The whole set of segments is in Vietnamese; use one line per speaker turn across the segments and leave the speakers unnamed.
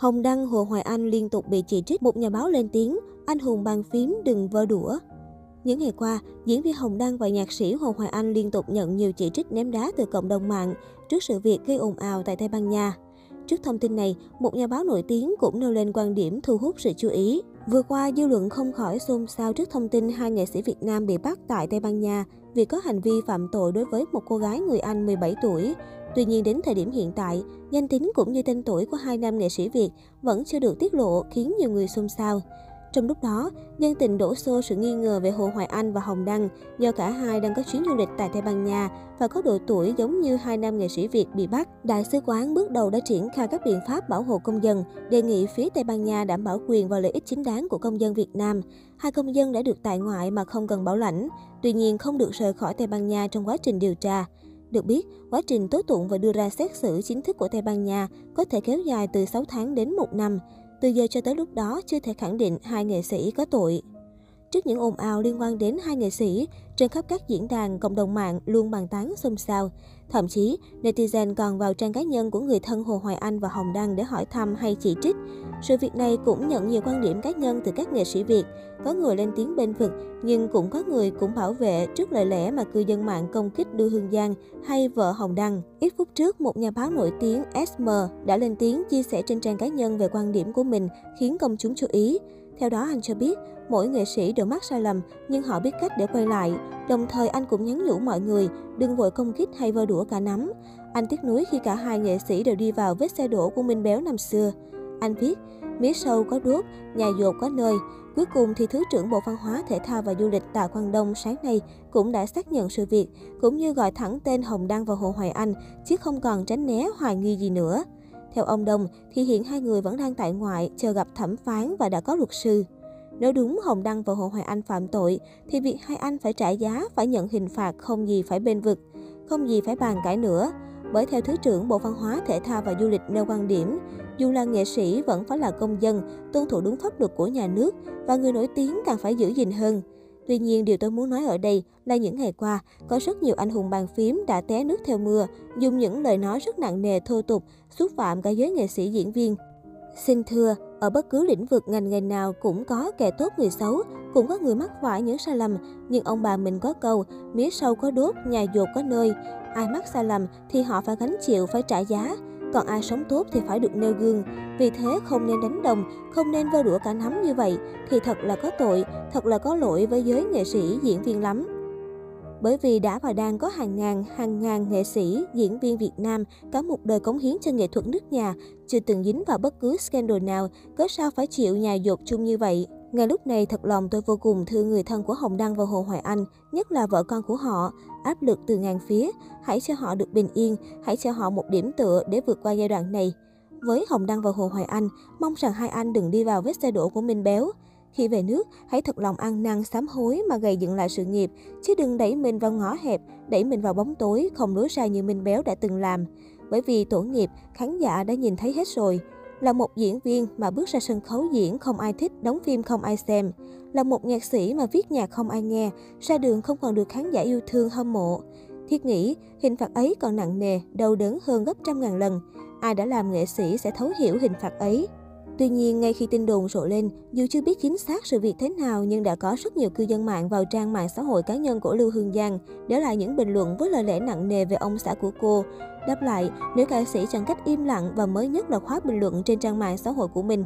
Hồng Đăng, Hồ Hoài Anh liên tục bị chỉ trích. Một nhà báo lên tiếng, anh hùng bàn phím đừng vơ đũa. Những ngày qua, diễn viên Hồng Đăng và nhạc sĩ Hồ Hoài Anh liên tục nhận nhiều chỉ trích ném đá từ cộng đồng mạng trước sự việc gây ồn ào tại Tây Ban Nha. Trước thông tin này, một nhà báo nổi tiếng cũng nêu lên quan điểm thu hút sự chú ý. Vừa qua, dư luận không khỏi xôn xao trước thông tin hai nghệ sĩ Việt Nam bị bắt tại Tây Ban Nha vì có hành vi phạm tội đối với một cô gái người Anh 17 tuổi. Tuy nhiên đến thời điểm hiện tại, danh tính cũng như tên tuổi của hai nam nghệ sĩ Việt vẫn chưa được tiết lộ khiến nhiều người xôn xao. Trong lúc đó, dân tình đổ xô sự nghi ngờ về Hồ Hoài Anh và Hồng Đăng do cả hai đang có chuyến du lịch tại Tây Ban Nha và có độ tuổi giống như hai nam nghệ sĩ Việt bị bắt. Đại sứ quán bước đầu đã triển khai các biện pháp bảo hộ công dân, đề nghị phía Tây Ban Nha đảm bảo quyền và lợi ích chính đáng của công dân Việt Nam. Hai công dân đã được tại ngoại mà không cần bảo lãnh, tuy nhiên không được rời khỏi Tây Ban Nha trong quá trình điều tra. Được biết, quá trình tố tụng và đưa ra xét xử chính thức của Tây Ban Nha có thể kéo dài từ 6 tháng đến 1 năm. Từ giờ cho tới lúc đó chưa thể khẳng định hai nghệ sĩ có tội. Trước những ồn ào liên quan đến hai nghệ sĩ, trên khắp các diễn đàn, cộng đồng mạng luôn bàn tán xôn xao. Thậm chí, netizen còn vào trang cá nhân của người thân Hồ Hoài Anh và Hồng Đăng để hỏi thăm hay chỉ trích. Sự việc này cũng nhận nhiều quan điểm cá nhân từ các nghệ sĩ Việt. Có người lên tiếng bên vực, nhưng cũng có người cũng bảo vệ trước lời lẽ mà cư dân mạng công kích Đưa Hương Giang hay vợ Hồng Đăng. Ít phút trước, một nhà báo nổi tiếng SM đã lên tiếng chia sẻ trên trang cá nhân về quan điểm của mình, khiến công chúng chú ý. Theo đó, anh cho biết, mỗi nghệ sĩ đều mắc sai lầm, nhưng họ biết cách để quay lại. Đồng thời, anh cũng nhắn nhủ mọi người, đừng vội công kích hay vơ đũa cả nắm. Anh tiếc nuối khi cả hai nghệ sĩ đều đi vào vết xe đổ của Minh Béo năm xưa. Anh viết, mía sâu có đuốc, nhà dột có nơi. Cuối cùng thì Thứ trưởng Bộ Văn hóa, Thể thao và Du lịch Tạ Quang Đông sáng nay cũng đã xác nhận sự việc, cũng như gọi thẳng tên Hồng Đăng và Hồ Hoài Anh, chứ không còn tránh né hoài nghi gì nữa. Theo ông Đông, thì hiện hai người vẫn đang tại ngoại, chờ gặp thẩm phán và đã có luật sư. Nếu đúng Hồng Đăng và Hồ Hoài Anh phạm tội, thì việc hai anh phải trả giá, phải nhận hình phạt không gì phải bên vực, không gì phải bàn cãi nữa. Bởi theo Thứ trưởng Bộ Văn hóa, Thể thao và Du lịch nêu quan điểm, dù là nghệ sĩ vẫn phải là công dân, tuân thủ đúng pháp luật của nhà nước và người nổi tiếng càng phải giữ gìn hơn. Tuy nhiên, điều tôi muốn nói ở đây là những ngày qua, có rất nhiều anh hùng bàn phím đã té nước theo mưa, dùng những lời nói rất nặng nề thô tục, xúc phạm cả giới nghệ sĩ diễn viên. Xin thưa, ở bất cứ lĩnh vực ngành nghề nào cũng có kẻ tốt người xấu, cũng có người mắc phải những sai lầm, nhưng ông bà mình có câu, mía sâu có đốt, nhà dột có nơi. Ai mắc sai lầm thì họ phải gánh chịu, phải trả giá. Còn ai sống tốt thì phải được nêu gương. Vì thế không nên đánh đồng, không nên vơ đũa cả nắm như vậy thì thật là có tội, thật là có lỗi với giới nghệ sĩ, diễn viên lắm. Bởi vì đã và đang có hàng ngàn, hàng ngàn nghệ sĩ, diễn viên Việt Nam cả một đời cống hiến cho nghệ thuật nước nhà, chưa từng dính vào bất cứ scandal nào, cớ sao phải chịu nhà dột chung như vậy. Ngay lúc này thật lòng tôi vô cùng thương người thân của Hồng Đăng và Hồ Hoài Anh, nhất là vợ con của họ. Áp lực từ ngàn phía, hãy cho họ được bình yên, hãy cho họ một điểm tựa để vượt qua giai đoạn này. Với Hồng Đăng và Hồ Hoài Anh, mong rằng hai anh đừng đi vào vết xe đổ của Minh Béo. Khi về nước, hãy thật lòng ăn năn sám hối mà gầy dựng lại sự nghiệp, chứ đừng đẩy mình vào ngõ hẹp, đẩy mình vào bóng tối, không lối ra như Minh Béo đã từng làm. Bởi vì tổ nghiệp, khán giả đã nhìn thấy hết rồi. Là một diễn viên mà bước ra sân khấu diễn không ai thích, đóng phim không ai xem. Là một nhạc sĩ mà viết nhạc không ai nghe, ra đường không còn được khán giả yêu thương hâm mộ. Thiết nghĩ, hình phạt ấy còn nặng nề, đau đớn hơn gấp trăm ngàn lần. Ai đã làm nghệ sĩ sẽ thấu hiểu hình phạt ấy. Tuy nhiên, ngay khi tin đồn rộ lên, dù chưa biết chính xác sự việc thế nào nhưng đã có rất nhiều cư dân mạng vào trang mạng xã hội cá nhân của Lưu Hương Giang để lại những bình luận với lời lẽ nặng nề về ông xã của cô. Đáp lại, nữ ca sĩ chọn cách im lặng và mới nhất là khóa bình luận trên trang mạng xã hội của mình.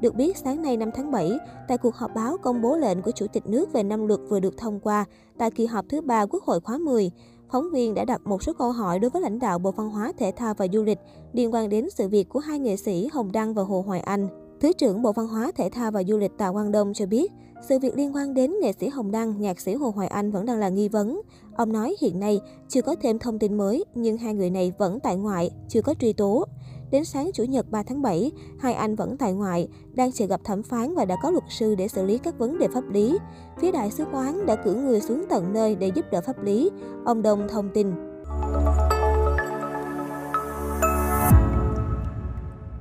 Được biết, sáng nay 5 tháng 7, tại cuộc họp báo công bố lệnh của Chủ tịch nước về năm luật vừa được thông qua tại kỳ họp thứ ba Quốc hội khóa 10, phóng viên đã đặt một số câu hỏi đối với lãnh đạo Bộ Văn hóa, Thể thao và Du lịch liên quan đến sự việc của hai nghệ sĩ Hồng Đăng và Hồ Hoài Anh. Thứ trưởng Bộ Văn hóa, Thể thao và Du lịch Tạ Quang Đông cho biết, sự việc liên quan đến nghệ sĩ Hồng Đăng, nhạc sĩ Hồ Hoài Anh vẫn đang là nghi vấn. Ông nói hiện nay chưa có thêm thông tin mới, nhưng hai người này vẫn tại ngoại, chưa có truy tố. Đến sáng Chủ nhật 3 tháng 7, hai anh vẫn tại ngoại, đang chờ gặp thẩm phán và đã có luật sư để xử lý các vấn đề pháp lý. Phía đại sứ quán đã cử người xuống tận nơi để giúp đỡ pháp lý. Ông Đông thông tin.